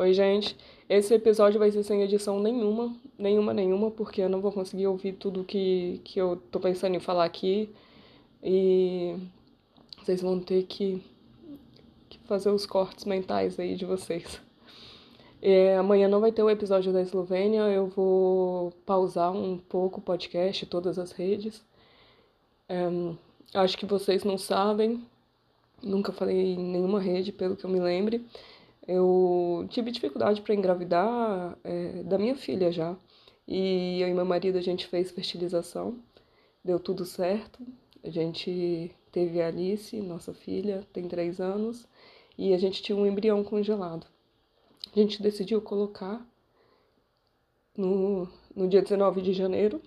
Oi, gente. Esse episódio vai ser sem edição nenhuma, nenhuma, nenhuma, porque eu não vou conseguir ouvir tudo que, que eu tô pensando em falar aqui. E vocês vão ter que, que fazer os cortes mentais aí de vocês. É, amanhã não vai ter o episódio da Eslovênia, eu vou pausar um pouco o podcast, todas as redes. É, acho que vocês não sabem, nunca falei em nenhuma rede, pelo que eu me lembre. Eu tive dificuldade para engravidar é, da minha filha já. E eu e meu marido a gente fez fertilização, deu tudo certo. A gente teve a Alice, nossa filha, tem três anos, e a gente tinha um embrião congelado. A gente decidiu colocar no, no dia 19 de janeiro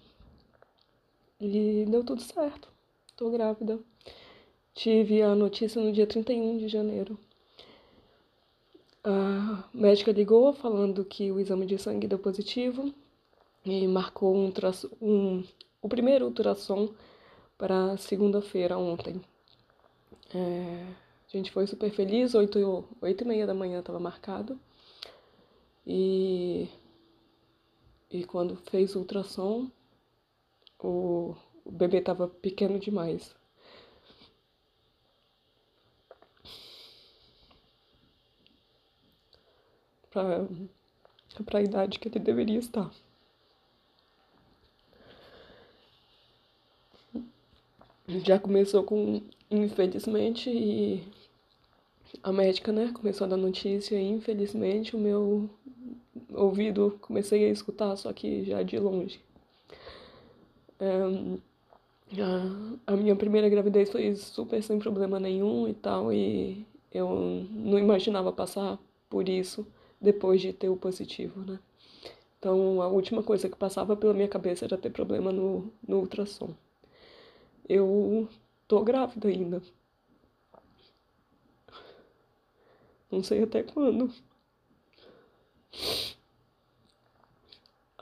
e deu tudo certo. Tô grávida. Tive a notícia no dia 31 de janeiro. A médica ligou falando que o exame de sangue deu positivo e marcou um, um o primeiro ultrassom para segunda-feira ontem. É, a gente foi super feliz, oito, oito e meia da manhã estava marcado. E, e quando fez o ultrassom, o, o bebê estava pequeno demais. Para a idade que ele deveria estar. Já começou com, infelizmente, e a médica, né, começou a dar notícia e infelizmente o meu ouvido comecei a escutar, só que já de longe. É, a, a minha primeira gravidez foi super sem problema nenhum e tal, e eu não imaginava passar por isso depois de ter o positivo, né? Então, a última coisa que passava pela minha cabeça era ter problema no, no ultrassom. Eu tô grávida ainda. Não sei até quando.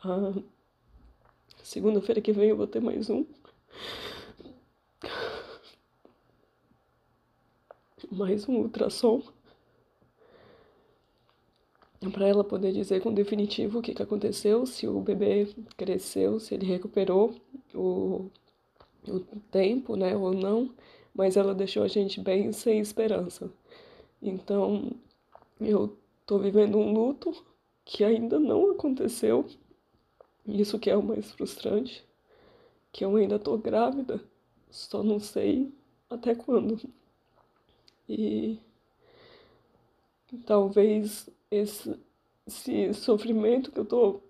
Ah, Segunda-feira que vem eu vou ter mais um. Mais um ultrassom. Para ela poder dizer com definitivo o que, que aconteceu, se o bebê cresceu, se ele recuperou o, o tempo, né, ou não. Mas ela deixou a gente bem sem esperança. Então, eu tô vivendo um luto que ainda não aconteceu. Isso que é o mais frustrante, que eu ainda tô grávida, só não sei até quando. E talvez esse, esse sofrimento que eu tô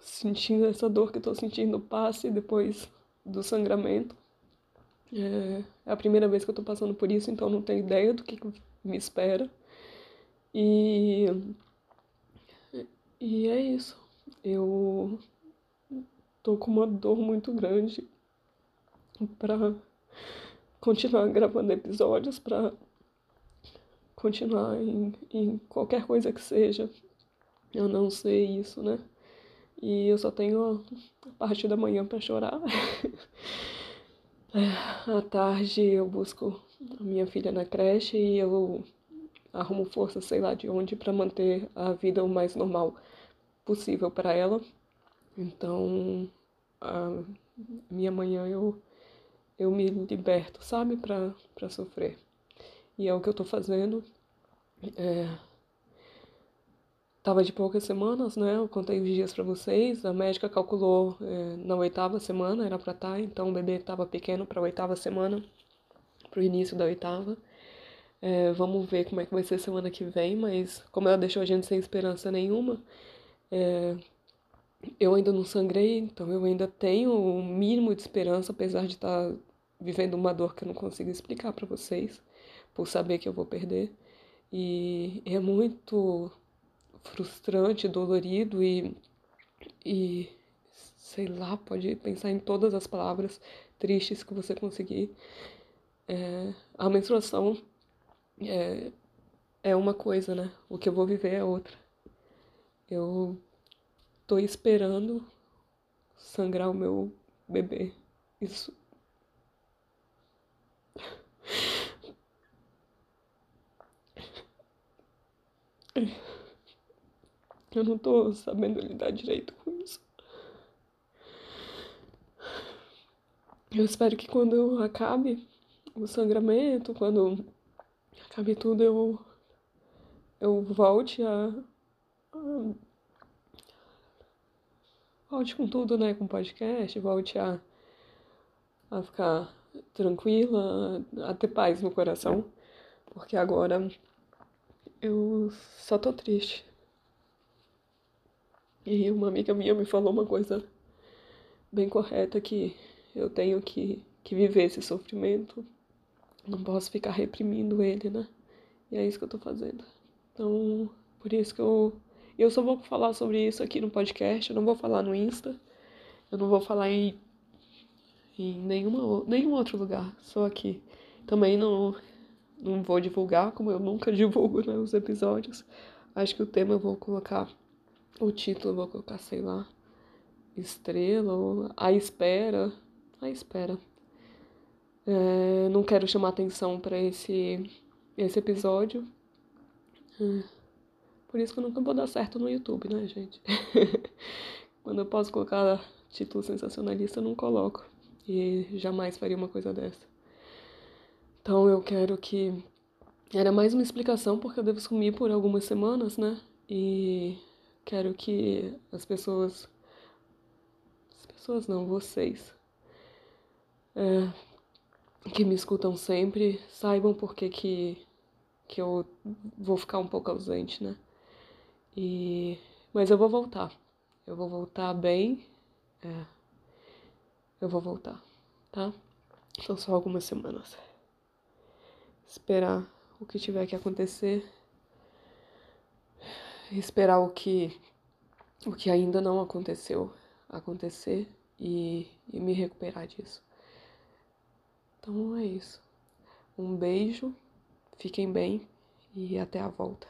sentindo, essa dor que eu tô sentindo passe depois do sangramento. É, é a primeira vez que eu tô passando por isso, então não tenho ideia do que, que me espera. E, e é isso. Eu tô com uma dor muito grande para continuar gravando episódios, para continuar em, em qualquer coisa que seja. Eu não sei isso, né? E eu só tenho a parte da manhã para chorar. à tarde eu busco a minha filha na creche e eu arrumo força, sei lá de onde, para manter a vida o mais normal possível para ela. Então, a minha manhã eu, eu me liberto, sabe, para sofrer. E é o que eu tô fazendo. É... Tava de poucas semanas, né? Eu contei os dias para vocês. A médica calculou é, na oitava semana, era para estar, tá, então o bebê estava pequeno para oitava semana, para o início da oitava. É, vamos ver como é que vai ser semana que vem, mas como ela deixou a gente sem esperança nenhuma, é, eu ainda não sangrei, então eu ainda tenho o um mínimo de esperança, apesar de estar vivendo uma dor que eu não consigo explicar para vocês, por saber que eu vou perder. E é muito frustrante, dolorido e, e sei lá, pode pensar em todas as palavras tristes que você conseguir. É, a menstruação é, é uma coisa, né? O que eu vou viver é outra. Eu tô esperando sangrar o meu bebê. Isso. Eu não tô sabendo lidar direito com isso. Eu espero que quando acabe o sangramento, quando acabe tudo, eu, eu volte a, a volte com tudo, né? Com podcast, volte a, a ficar tranquila, a ter paz no coração. Porque agora eu só tô triste. E uma amiga minha me falou uma coisa bem correta que eu tenho que, que viver esse sofrimento. Não posso ficar reprimindo ele, né? E é isso que eu tô fazendo. Então, por isso que eu. Eu só vou falar sobre isso aqui no podcast, eu não vou falar no Insta, eu não vou falar em, em nenhuma, nenhum outro lugar, só aqui. Também não, não vou divulgar, como eu nunca divulgo né, os episódios. Acho que o tema eu vou colocar, o título eu vou colocar, sei lá, Estrela ou A Espera, à espera. É, não quero chamar atenção para esse, esse episódio. É, por isso que eu nunca vou dar certo no YouTube, né, gente? Quando eu posso colocar título sensacionalista, eu não coloco. E jamais faria uma coisa dessa. Então eu quero que. Era mais uma explicação, porque eu devo sumir por algumas semanas, né? E quero que as pessoas. As pessoas não, vocês é, que me escutam sempre saibam por que, que, que eu vou ficar um pouco ausente, né? E, mas eu vou voltar. Eu vou voltar bem. É, eu vou voltar, tá? São só algumas semanas. Esperar o que tiver que acontecer. Esperar o que, o que ainda não aconteceu acontecer e, e me recuperar disso. Então é isso. Um beijo, fiquem bem e até a volta.